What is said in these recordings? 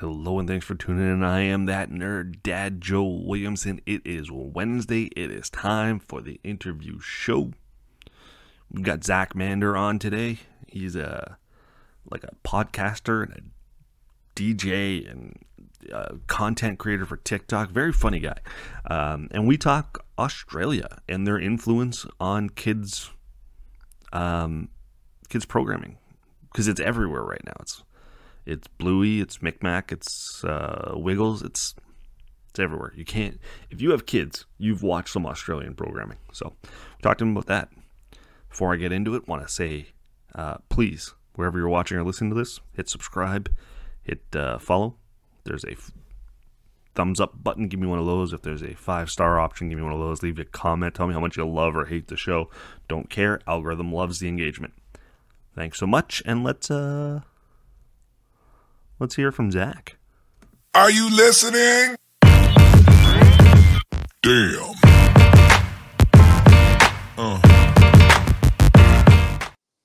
Hello and thanks for tuning in. I am that nerd dad Joe Williamson. It is Wednesday. It is time for the interview show. We've got Zach Mander on today. He's a like a podcaster and a DJ and a content creator for TikTok. Very funny guy. Um, and we talk Australia and their influence on kids um, kids programming because it's everywhere right now. It's it's Bluey, it's Micmac, it's uh, Wiggles, it's it's everywhere. You can't if you have kids, you've watched some Australian programming. So we talked to him about that. Before I get into it, want to say, uh, please, wherever you're watching or listening to this, hit subscribe, hit uh, follow. There's a f- thumbs up button. Give me one of those. If there's a five star option, give me one of those. Leave a comment. Tell me how much you love or hate the show. Don't care. Algorithm loves the engagement. Thanks so much, and let's uh Let's hear from Zach. Are you listening? Damn. Uh.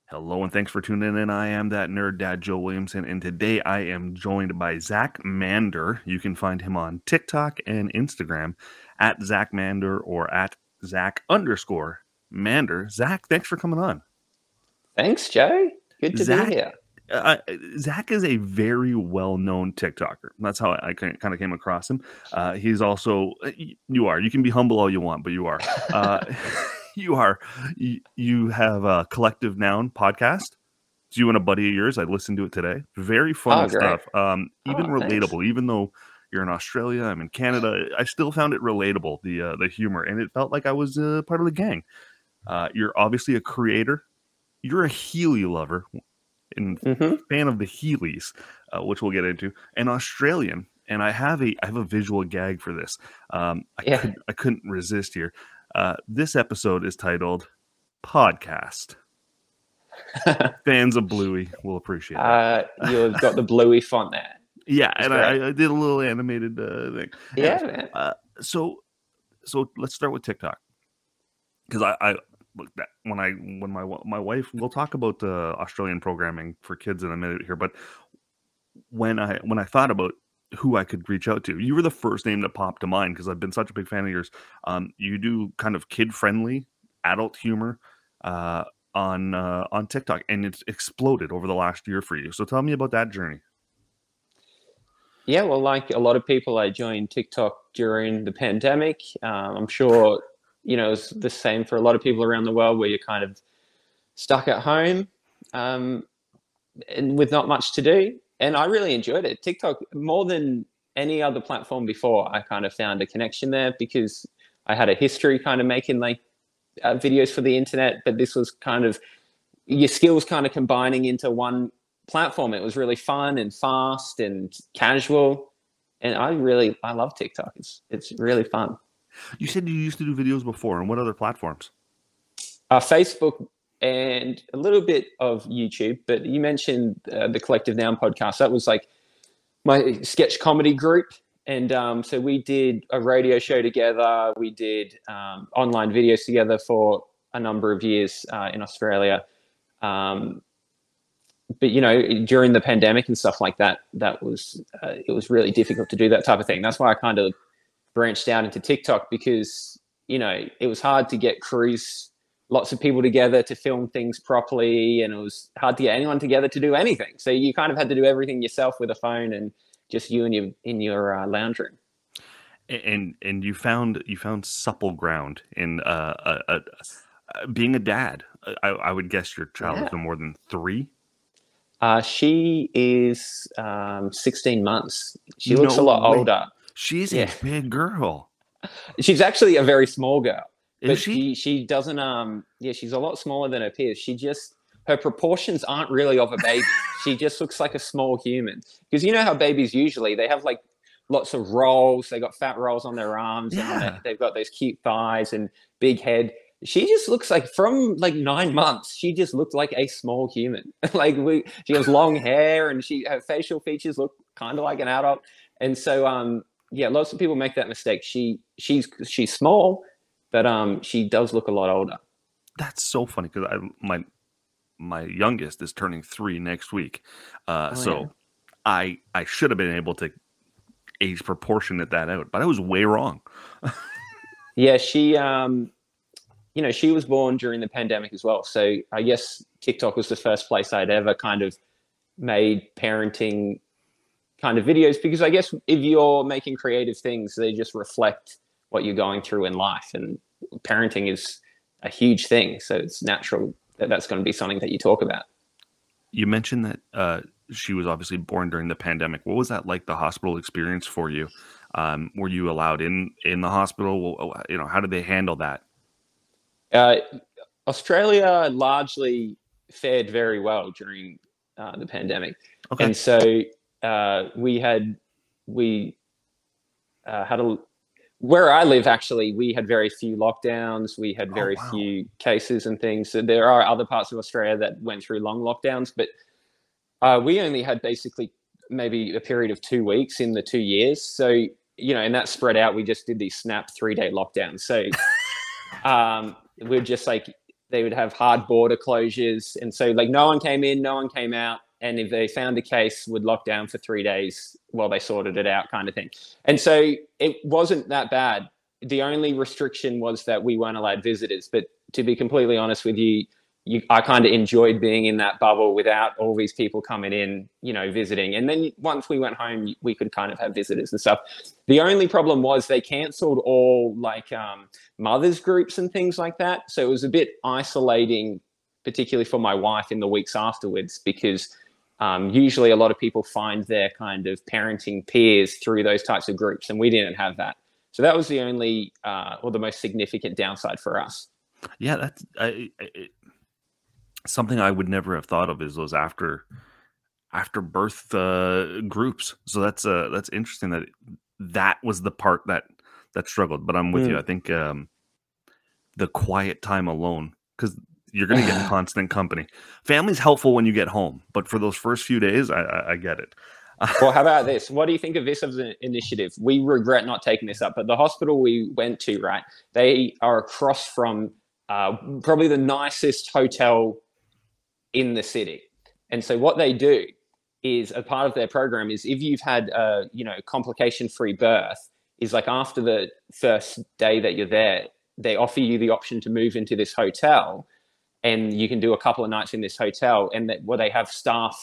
Hello and thanks for tuning in. I am that nerd dad Joe Williamson, and today I am joined by Zach Mander. You can find him on TikTok and Instagram at Zach Mander or at Zach underscore Mander. Zach, thanks for coming on. Thanks, Joe. Good to Zach, be here uh, Zach is a very well known TikToker. That's how I, I kind of came across him. Uh, he's also, uh, you are, you can be humble all you want, but you are. Uh, you are, you, you, have a collective noun podcast. It's you and a buddy of yours. I listened to it today. Very fun oh, stuff. Um, even oh, relatable, thanks. even though you're in Australia, I'm in Canada. I still found it relatable, the uh, the humor, and it felt like I was uh, part of the gang. you're obviously a creator. You're a Heely lover, and mm-hmm. fan of the Heelys, uh, which we'll get into, and Australian. And I have a I have a visual gag for this. Um, I yeah. could I couldn't resist here. Uh, this episode is titled "Podcast." Fans of Bluey will appreciate. Uh, you've got the Bluey font there. Yeah, That's and I, I, did a little animated uh, thing. Yeah, man. Uh, so, so let's start with TikTok because I, I that when I when my my wife we'll talk about the Australian programming for kids in a minute here, but when I when I thought about who I could reach out to, you were the first name that popped to mind because I've been such a big fan of yours. Um, you do kind of kid friendly adult humor uh, on uh, on TikTok, and it's exploded over the last year for you. So tell me about that journey. Yeah, well, like a lot of people, I joined TikTok during the pandemic. Um, I'm sure you know, it's the same for a lot of people around the world where you're kind of stuck at home um, and with not much to do. And I really enjoyed it. TikTok, more than any other platform before, I kind of found a connection there because I had a history kind of making like uh, videos for the internet, but this was kind of your skills kind of combining into one platform. It was really fun and fast and casual. And I really, I love TikTok. It's, it's really fun. You said you used to do videos before, and what other platforms? Uh, Facebook and a little bit of YouTube. But you mentioned uh, the Collective Noun podcast. That was like my sketch comedy group. And um, so we did a radio show together. We did um, online videos together for a number of years uh, in Australia. Um, but you know, during the pandemic and stuff like that, that was uh, it was really difficult to do that type of thing. That's why I kind of branched out into TikTok because you know it was hard to get crews, lots of people together to film things properly, and it was hard to get anyone together to do anything. So you kind of had to do everything yourself with a phone and just you and your in your uh, lounge room. And and you found you found supple ground in uh, a, a, being a dad. I, I, would guess your child yeah. is no more than three. Uh, she is um, 16 months. She looks a lot way. older. She's yeah. a big girl. She's actually a very small girl. Is but she? she? She doesn't. Um. Yeah, she's a lot smaller than her peers. She just her proportions aren't really of a baby. she just looks like a small human. Because you know how babies usually they have like lots of rolls. They got fat rolls on their arms. And Yeah. they- they've got those cute thighs and big head. She just looks like from like nine months. She just looked like a small human. like we, she has long hair and she her facial features look kind of like an adult. And so, um, yeah, lots of people make that mistake. She she's she's small, but um, she does look a lot older. That's so funny because I my my youngest is turning three next week, uh, Oh, so yeah. I I should have been able to age proportionate that out, but I was way wrong. Yeah, she um you know, she was born during the pandemic as well. So I guess TikTok was the first place I'd ever kind of made parenting kind of videos because I guess if you're making creative things, they just reflect what you're going through in life and parenting is a huge thing. So it's natural that that's going to be something that you talk about. You mentioned that uh, she was obviously born during the pandemic. What was that like? The hospital experience for you? Um, were you allowed in in the hospital? You know, how did they handle that? Uh, Australia largely fared very well during uh, the pandemic. Okay, and so uh, we had we uh, had a where I live actually we had very few lockdowns. We had Oh, very wow. few cases and things. So there are other parts of Australia that went through long lockdowns but uh, we only had basically maybe a period of two weeks in the two years. So you know and that spread out. We just did these snap three day lockdowns. So um, we're just like they would have hard border closures. And so like no one came in no one came out and if they found a case would lock down for three days while they sorted it out kind of thing and so it wasn't that bad the only restriction was that we weren't allowed visitors but to be completely honest with you you, I kind of enjoyed being in that bubble without all these people coming in, you know, visiting. And then once we went home, we could kind of have visitors and stuff. The only problem was they cancelled all like um, mothers groups and things like that. So it was a bit isolating, particularly for my wife in the weeks afterwards, because um, usually a lot of people find their kind of parenting peers through those types of groups, and we didn't have that. So that was the only uh, or the most significant downside for us. yeah, that's I, I, something I would never have thought of is those after after birth uh, groups. So that's uh that's interesting that that was the part that that struggled. But I'm with you. Mm. I think um, the quiet time alone because you're going to get constant company. Family's helpful when you get home, but for those first few days, I, I, I get it. well, how about this? What do you think of this as an initiative? We regret not taking this up, but the hospital we went to, right? They are across from uh, probably the nicest hotel in the city, and so what they do is a part of their program is if you've had a you know complication-free birth, is like after the first day that you're there, they offer you the option to move into this hotel, and you can do a couple of nights in this hotel, and that where they have staff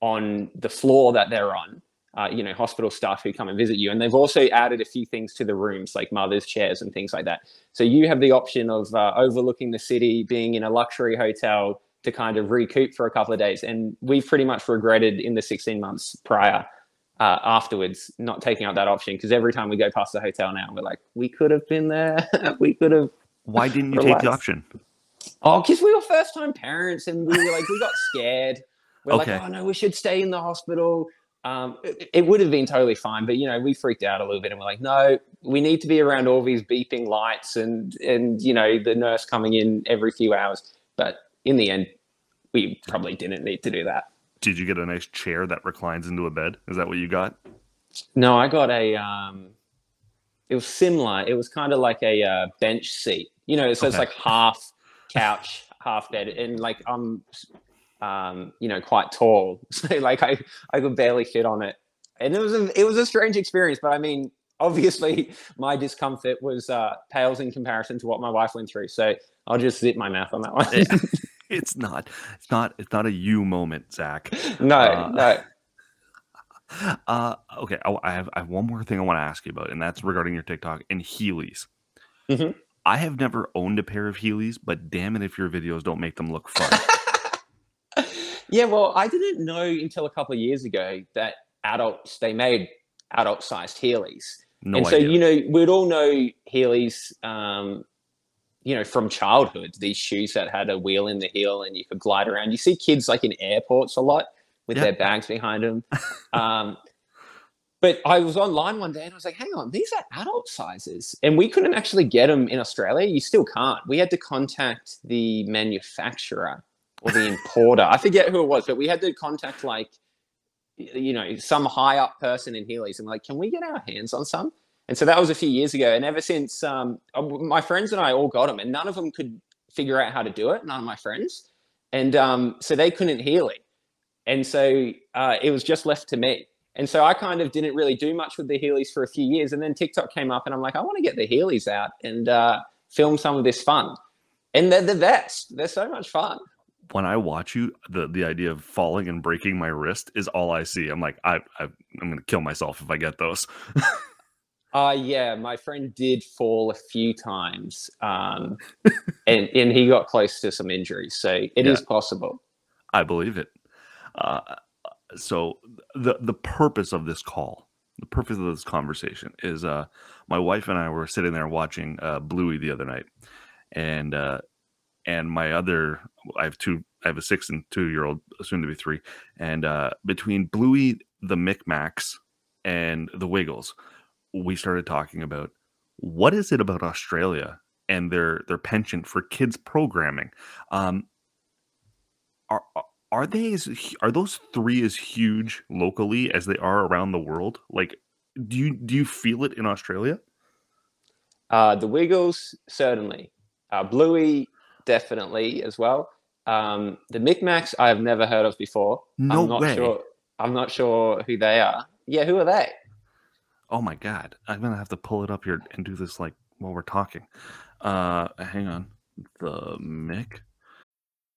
on the floor that they're on, uh, you know, hospital staff who come and visit you. And they've also added a few things to the rooms, like mother's chairs and things like that. So you have the option of uh, overlooking the city, being in a luxury hotel to kind of recoup for a couple of days. And we've pretty much regretted in the 16 months prior. Uh, afterwards, not taking out that option because every time we go past the hotel now, we're like, we could have been there. we could have Why didn't you take the option? Oh, because we were first time parents and we were like, we got scared. We're Okay. like, oh no, we should stay in the hospital. Um, it, it would have been totally fine, but you know, we freaked out a little bit and we're like, no, we need to be around all these beeping lights and and you know the nurse coming in every few hours. But in the end, we probably didn't need to do that. Did you get a nice chair that reclines into a bed? Is that what you got? No, I got a. Um, it was similar. It was kind of like a uh, bench seat. You know, so it's like half couch, half bed, and like I'm, um, you know, quite tall, so like I I could barely fit on it, and it was a it was a strange experience. But I mean, obviously, my discomfort was uh, pales in comparison to what my wife went through. So I'll just zip my mouth on that one. Yeah. It's not. It's not. It's not a you moment, Zach. no, Uh, no. Uh, okay. I, I have I have one more thing I want to ask you about, and that's regarding your TikTok and Heelys. Mhm. I have never owned a pair of Heelys, but damn it if your videos don't make them look fun. Yeah, well, I didn't know until a couple of years ago that adults they made adult sized Heelys. No and so you know we'd all know Heelys, um, you know, from childhood. These shoes that had a wheel in the heel and you could glide around. You see kids like in airports a lot with Yeah. their bags behind them. um, but I was online one day and I was like, hang on, these are adult sizes. And we couldn't actually get them in Australia. You still can't. We had to contact the manufacturer or the importer. I forget who it was, but we had to contact like, you know, some high up person in Heelys and we're like, can we get our hands on some? And so that was a few years ago. And ever since, um, uh, my friends and I all got them, and none of them could figure out how to do it. None of my friends, and um, so they couldn't Heely, and so uh, it was just left to me. And so I kind of didn't really do much with the Heelys for a few years. And then TikTok came up, and I'm like, I want to get the Heelys out and uh, film some of this fun. And they're the best. They're so much fun. When I watch you, the the idea of falling and breaking my wrist is all I see. I'm like, I, I I'm gonna kill myself if I get those. Uh yeah, my friend did fall a few times, um, and and he got close to some injuries. So it Yeah. is possible. I believe it. Uh, so the the purpose of this call, the purpose of this conversation is uh my wife and I were sitting there watching uh Bluey the other night, and uh and my other I have two I have a six and two year old soon to be three, and uh between Bluey, the Micmacs, and the Wiggles, we started talking about what is it about Australia and their their penchant for kids programming. Um, are are- they as are those three as huge locally as they are around the world? Like, do you do you feel it in Australia? Uh, the Wiggles certainly, uh, Bluey definitely as well. Um, the Micmacs I have never heard of before. No I'm not way. sure. I'm not sure who they are. Yeah, who are they? Oh my god, I'm gonna have to pull it up here and do this like while we're talking. Uh, hang on, the Mick.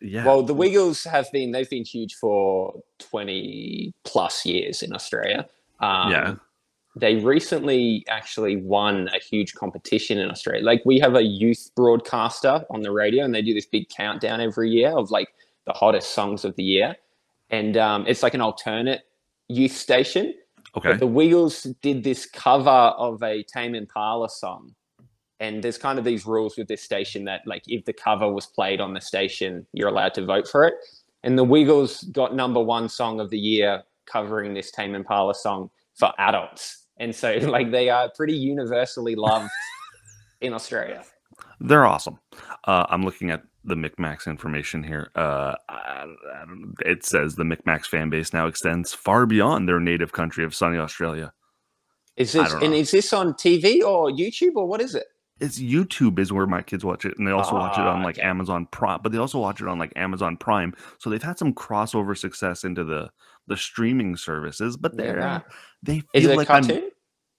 Yeah. Well, the Wiggles have been they've been huge for 20 plus years in Australia. Um, Yeah. They recently actually won a huge competition in Australia. Like we have a youth broadcaster on the radio, and they do this big countdown every year of like the hottest songs of the year, and um, it's like an alternate youth station. okay. But the Wiggles did this cover of a Tame Impala song. And there's kind of these rules with this station that, like, if the cover was played on the station, you're allowed to vote for it. And the Wiggles got number one song of the year covering this Tame Impala song for adults. And so, like, they are pretty universally loved in Australia. They're awesome. Uh, I'm looking at the Micmacs information here. Uh, I, I don't- it says the Micmacs fan base now extends far beyond their native country of sunny Australia. Is this, and is this on TV or YouTube or what is it? It's YouTube is where my kids watch it, and they also watch it on like okay. Amazon Prime. But they also watch it on like Amazon Prime. So they've had some crossover success into the the streaming services. But they're that. they feel Is it a like I'm-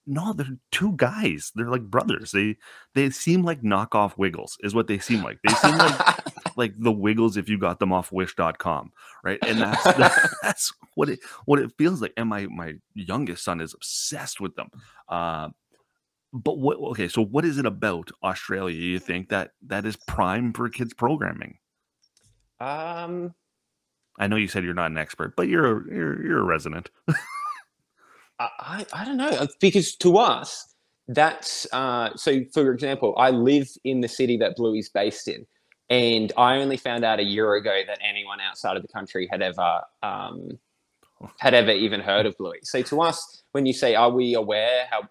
no, they're two guys. They're like brothers. They they seem like knockoff Wiggles is what they seem like. They seem like like the Wiggles if you got them off Wish.com, right? And that's that's what it what it feels like. And my my youngest son is obsessed with them. Uh, but what? Okay, so what is it about Australia? You think that that is prime for kids programming? um, I know you said you're not an expert, but you're a, you're you're a resident. I, I don't know uh, because to us that's uh, so. For example, I live in the city that Bluey's based in, and I only found out a year ago that anyone outside of the country had ever um, had ever even heard of Bluey. So to us, when you say, "Are we aware?" How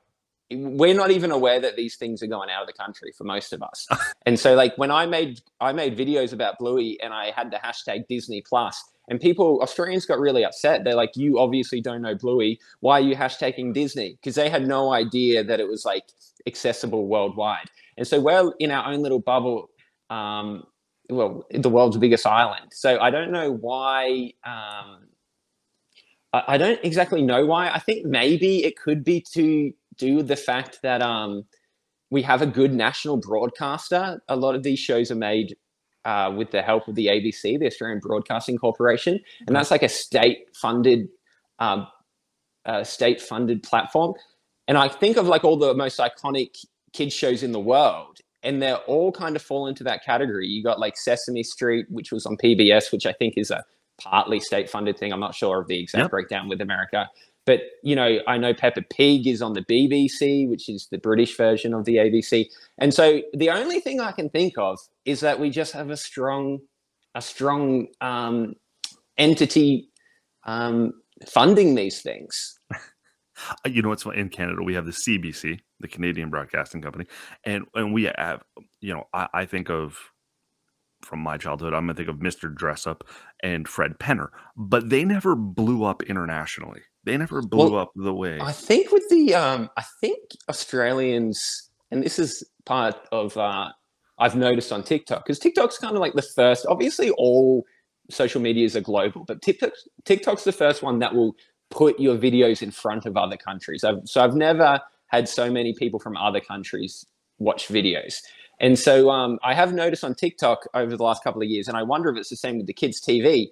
we're not even aware that these things are going out of the country for most of us. and so, like when I made I made videos about Bluey, and I had the hashtag Disney And people, Australians got really upset. They're like, you obviously don't know Bluey. Why are you hashtagging Disney? Because they had no idea that it was like accessible worldwide. And so we're in our own little bubble, um, well, the world's biggest island. So I don't know why. Um, I, I don't exactly know why. I think maybe it could be to do the fact that um, we have a good national broadcaster. A lot of these shows are made uh, with the help of the ABC, the Australian Broadcasting Corporation, and that's like a state-funded um, uh, state funded platform. And I think of like all the most iconic kids shows in the world, and they're all kind of fall into that category. You got like Sesame Street, which was on PBS, which I think is a partly state funded thing. I'm not sure of the exact yep. breakdown with America. But you know, I know Peppa Pig is on the BBC, which is the British version of the ABC. And so the only thing I can think of is that we just have a strong, a strong um, entity um, funding these things. you know what's in Canada? We have the CBC, the Canadian Broadcasting Company, and and we have, you know, I, I think of from my childhood, I'm gonna think of Mr. Dressup and Fred Penner, but they never blew up internationally. They never blew well, up the way. I think with the, um, I think Australians, and this is part of uh, I've noticed on TikTok because TikTok's kind of like the first. Obviously, all social medias are global, but TikTok, TikTok's the first one that will put your videos in front of other countries. I've, so I've never had so many people from other countries watch videos. And so um, I have noticed on TikTok over the last couple of years, and I wonder if it's the same with the kids' TV.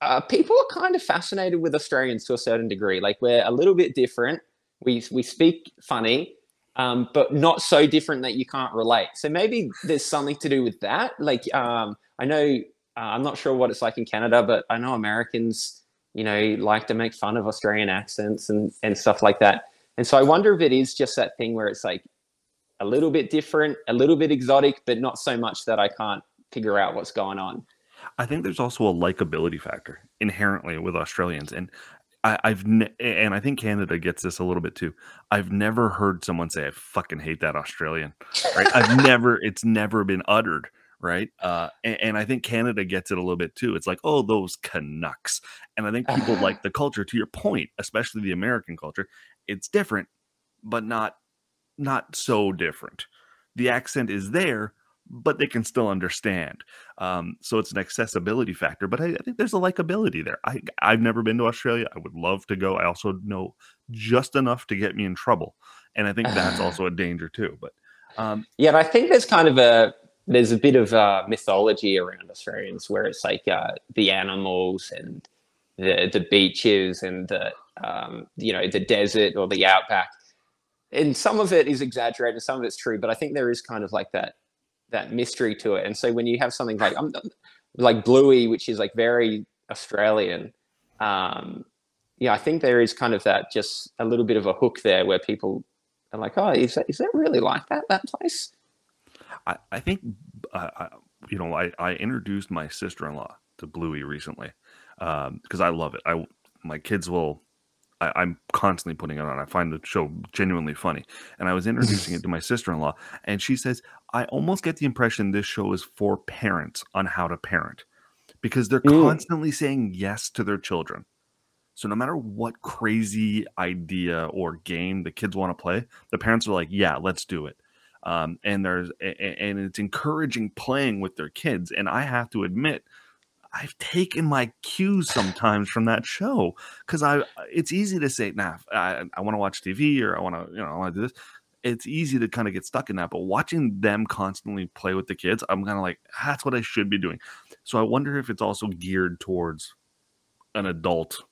Uh, people are kind of fascinated with Australians to a certain degree. Like we're a little bit different. We we speak funny, um, but not so different that you can't relate. So maybe there's something to do with that. Like um, I know uh, I'm not sure what it's like in Canada, but I know Americans, you know, like to make fun of Australian accents and and stuff like that. And so I wonder if it is just that thing where it's like a little bit different, a little bit exotic, but not so much that I can't figure out what's going on. I think there's also a likability factor inherently with Australians, and I, have ne- and I think Canada gets this a little bit too. I've never heard someone say, "I fucking hate that Australian." Right? I've never. It's never been uttered. Right. Uh, and, and, I think Canada gets it a little bit too. It's like, oh, those Canucks. And I think people like the culture. To your point, especially the American culture, it's different, but not not so different. The accent is there, but they can still understand. Um, so it's an accessibility factor. But I, I, think there's a likability there. I I've never been to Australia. I would love to go. I also know just enough to get me in trouble, and I think that's also a danger too. But um, yeah, I think there's kind of a there's a bit of uh, mythology around Australians where it's like uh, the animals and the the beaches and the um, you know the desert or the outback and some of it is exaggerated, some of it's true, but I think there is kind of like that that mystery to it. And so when you have something like um, like Bluey, which is like very Australian, um, yeah, I think there is kind of that just a little bit of a hook there where people are like, oh, is that is that really like that that place? I, I think uh, I, you know I, I introduced my sister in law to Bluey recently because um, I love it. I my kids will I, am constantly putting it on. I find the show genuinely funny. And I was introducing it to my sister in law, and she says, I almost get the impression this show is for parents on how to parent because they're mm. constantly saying yes to their children. So no matter what crazy idea or game the kids want to play, the parents are like, "Yeah, let's do it." Um, and there's and it's encouraging playing with their kids. And I have to admit, I've taken my cues sometimes from that show because I it's easy to say, nah, I, I want to watch TV or I want to, you know, I want to do this. It's easy to kind of get stuck in that, but watching them constantly play with the kids, I'm kind of like, that's what I should be doing. So I wonder if it's also geared towards an adult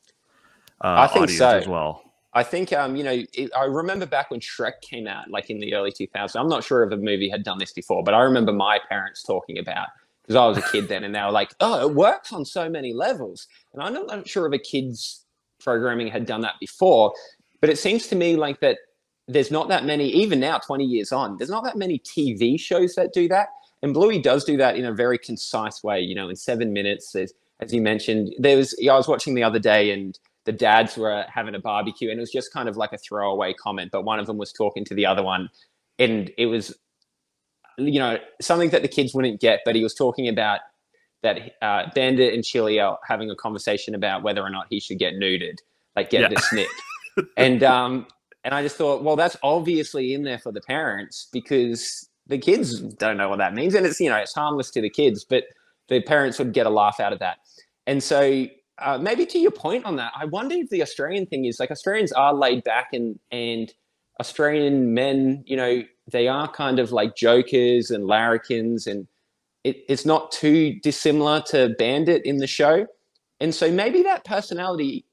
uh, I think so. as well. I think, um, you know, it, I remember back when Shrek came out, like in the early 2000s. I'm not sure if a movie had done this before, but I remember my parents talking about because I was a kid then, and they were like, "Oh, it works on so many levels." And I'm not sure if a kids programming had done that before, but it seems to me like that there's not that many, even now, 20 years on, there's not that many TV shows that do that. And Bluey does do that in a very concise way. You know, in seven minutes, there's, as you mentioned, there was. I was watching the other day, and the dads were having a barbecue, and it was just kind of like a throwaway comment. But one of them was talking to the other one, and it was you know, something that the kids wouldn't get, but he was talking about that uh, Bandit and Chilli are having a conversation about whether or not he should get neutered, like get yeah. the snip. and um, and I just thought, well, that's obviously in there for the parents because the kids don't know what that means, and it's you know it's harmless to the kids, but the parents would get a laugh out of that. And so uh, maybe to your point on that, I wonder if the Australian thing is like Australians are laid back and and Australian men, you know, they are kind of like jokers and larrikins, and it, it's not too dissimilar to Bandit in the show. And so maybe that personality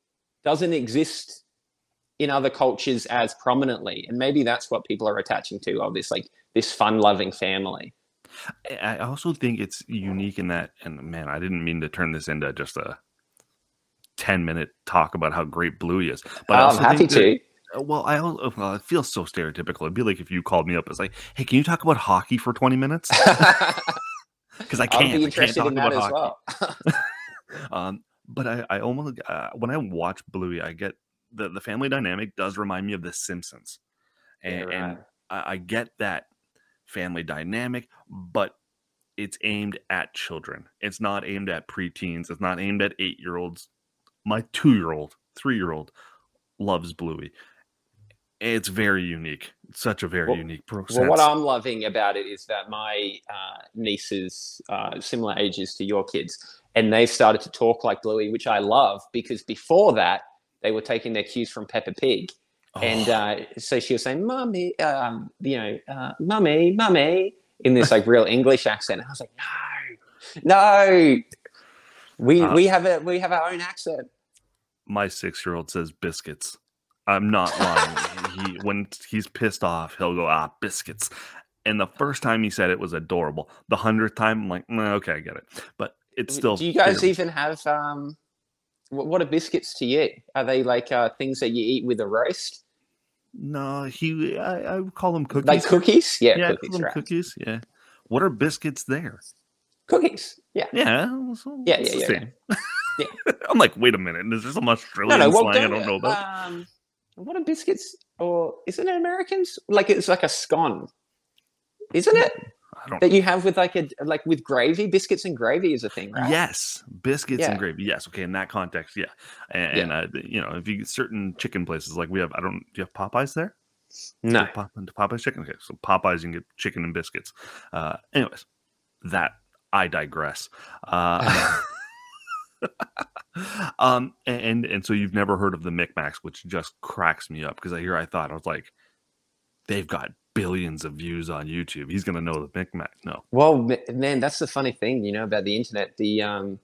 doesn't exist in other cultures as prominently, and maybe that's what people are attaching to of this like this fun-loving family. I also think it's unique in that, and man, I didn't mean to turn this into just a 10 minute talk about how great Bluey is. But oh, I'm happy to. Uh, well, I well, it feels so stereotypical. It'd be like if you called me up, it's like, hey, can you talk about hockey for 20 minutes? Because I can't. Interested in that as hockey. well. um, but I, I almost uh, when I watch Bluey, I get the the family dynamic does remind me of The Simpsons, and, right. and I, I get that family dynamic, but it's aimed at children. It's not aimed at preteens. It's not aimed at eight year olds. My two year old, three year old loves Bluey. It's very unique. such a very well, unique process. Well, what I'm loving about it is that my uh, nieces, uh, similar ages to your kids, and they've started to talk like Bluey, which I love because before that, they were taking their cues from Peppa Pig. Oh. And uh, so she was saying, "Mummy, um, you know, uh, mummy, mummy," in this like real English accent. And I was like, "No, no, we uh, we have a we have our own accent." My six year old says biscuits. I'm not lying. he when he's pissed off, he'll go ah biscuits. And the first time he said it was adorable. The hundredth time, I'm like, okay, I get it. But it's still. Do you guys even have um? What are biscuits to you? Are they like uh, things that you eat with a roast? No, he. I, I call them cookies. Like cookies? Yeah, yeah cookies. Right. Cookies. Yeah. What are biscuits there? Cookies. Yeah. Yeah. So yeah. Yeah. Yeah, yeah. yeah. I'm like, wait a minute. Is there some Australian no, no, well, slang I don't know about? Um, what are biscuits? Or isn't it Americans? Like it's like a scone, isn't it? that you have with like a like with gravy? Biscuits and gravy is a thing right? Yes. Biscuits yeah. and gravy. Yes. Okay in that context yeah. And, yeah. and uh, you know if you get certain chicken places like we have i don't do you have popeyes there? No. Pop, popeyes chicken? Okay so popeyes you can get chicken and biscuits. Uh anyways that i digress. Uh um and and so you've never heard of the micmacs which just cracks me up because i hear i thought i was like they've got billions of views on YouTube. He's gonna know the Micmac. No. Well, man, that's the funny thing, you know, about the internet. The um,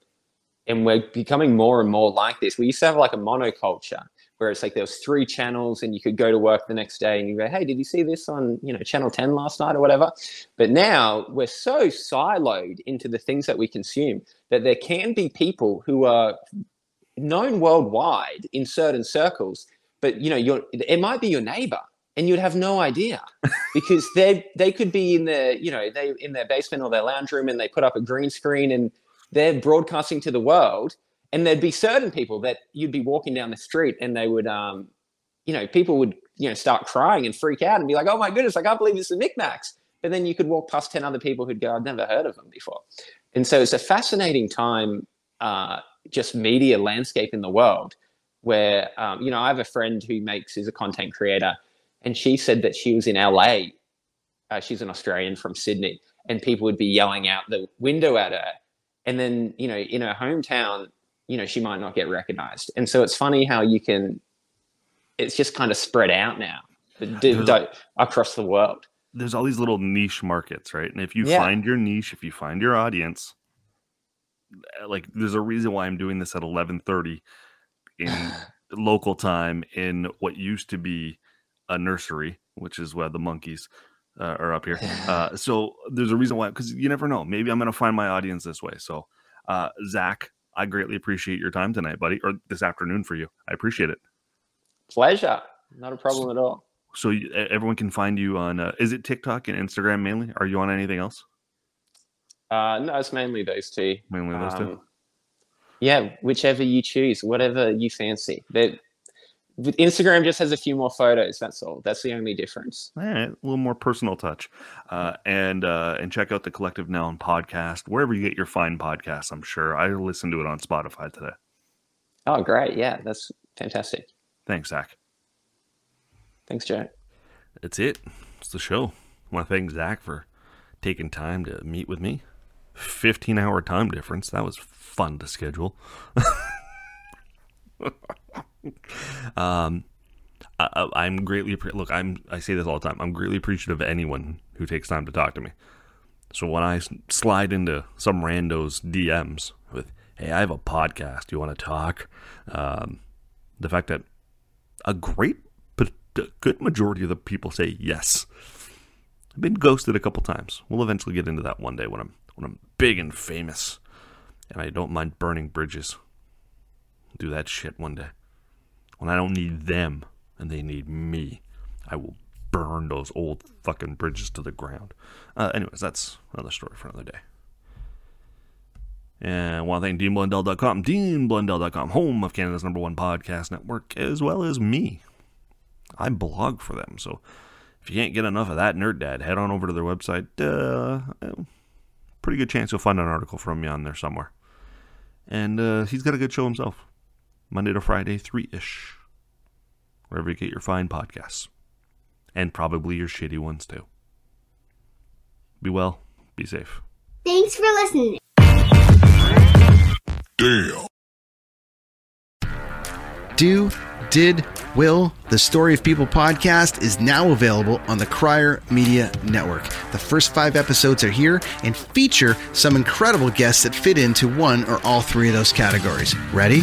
and we're becoming more and more like this. We used to have like a monoculture where it's like there was three channels and you could go to work the next day and you go, hey, did you see this on you know channel ten last night or whatever? But now we're so siloed into the things that we consume that there can be people who are known worldwide in certain circles, but you know, you're it might be your neighbor and you'd have no idea because they they could be in their you know they in their basement or their lounge room and they put up a green screen and they're broadcasting to the world and there'd be certain people that you'd be walking down the street and they would um you know people would you know start crying and freak out and be like oh my goodness i can't believe it's the micmacs but then you could walk past 10 other people who'd go i've never heard of them before and so it's a fascinating time uh, just media landscape in the world where um, you know i have a friend who makes is a content creator and she said that she was in LA. Uh, she's an Australian from Sydney, and people would be yelling out the window at her. And then, you know, in her hometown, you know, she might not get recognized. And so it's funny how you can, it's just kind of spread out now across the world. There's all these little niche markets, right? And if you yeah. find your niche, if you find your audience, like there's a reason why I'm doing this at 11:30 in local time in what used to be a nursery, which is where the monkeys uh, are up here. Uh, so there's a reason why, because you never know. Maybe I'm going to find my audience this way. So, uh, Zach, I greatly appreciate your time tonight, buddy, or this afternoon for you. I appreciate it. Pleasure. Not a problem at all. So you, everyone can find you on. Uh, is it TikTok and Instagram mainly? Are you on anything else? Uh, no, it's mainly those two. Mainly those um, two. Yeah, whichever you choose, whatever you fancy. They're, Instagram just has a few more photos. That's all. That's the only difference. All right, a little more personal touch, uh, and uh, and check out the Collective Noun podcast wherever you get your fine podcasts. I'm sure I listened to it on Spotify today. Oh, great! Yeah, that's fantastic. Thanks, Zach. Thanks, Joe. That's it. It's the show. I want to thank Zach for taking time to meet with me. 15 hour time difference. That was fun to schedule. um, I, am greatly look. I'm I say this all the time. I'm greatly appreciative of anyone who takes time to talk to me. So when I slide into some randos DMs with, "Hey, I have a podcast. You want to talk?" Um, the fact that a great, but a good majority of the people say yes. I've been ghosted a couple times. We'll eventually get into that one day when I'm when I'm big and famous, and I don't mind burning bridges. do that shit one day when I don't need them and they need me. I will burn those old fucking bridges to the ground. Uh, anyways, that's another story for another day. And I want to thank DeanBlundell.com, DeanBlundell.com, home of Canada's number one podcast network, as well as me. I blog for them, so if you can't get enough of that nerd dad, head on over to their website. Uh, pretty good chance you'll find an article from me on there somewhere. And uh, he's got a good show himself, Monday to Friday, three ish, wherever you get your fine podcasts, and probably your shitty ones too. Be well, be safe. Thanks for listening. Damn. Do, did, will, the Story of People podcast is now available on the Crier Media Network. The first five episodes are here and feature some incredible guests that fit into one or all three of those categories. Ready?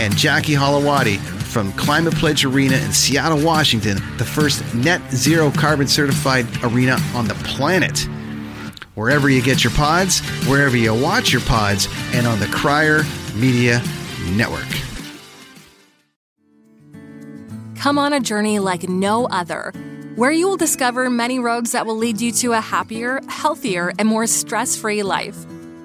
And Jackie Holowati from Climate Pledge Arena in Seattle, Washington, the first net zero carbon certified arena on the planet. Wherever you get your pods, wherever you watch your pods, and on the Crier Media Network. Come on a journey like no other, where you will discover many roads that will lead you to a happier, healthier, and more stress free life.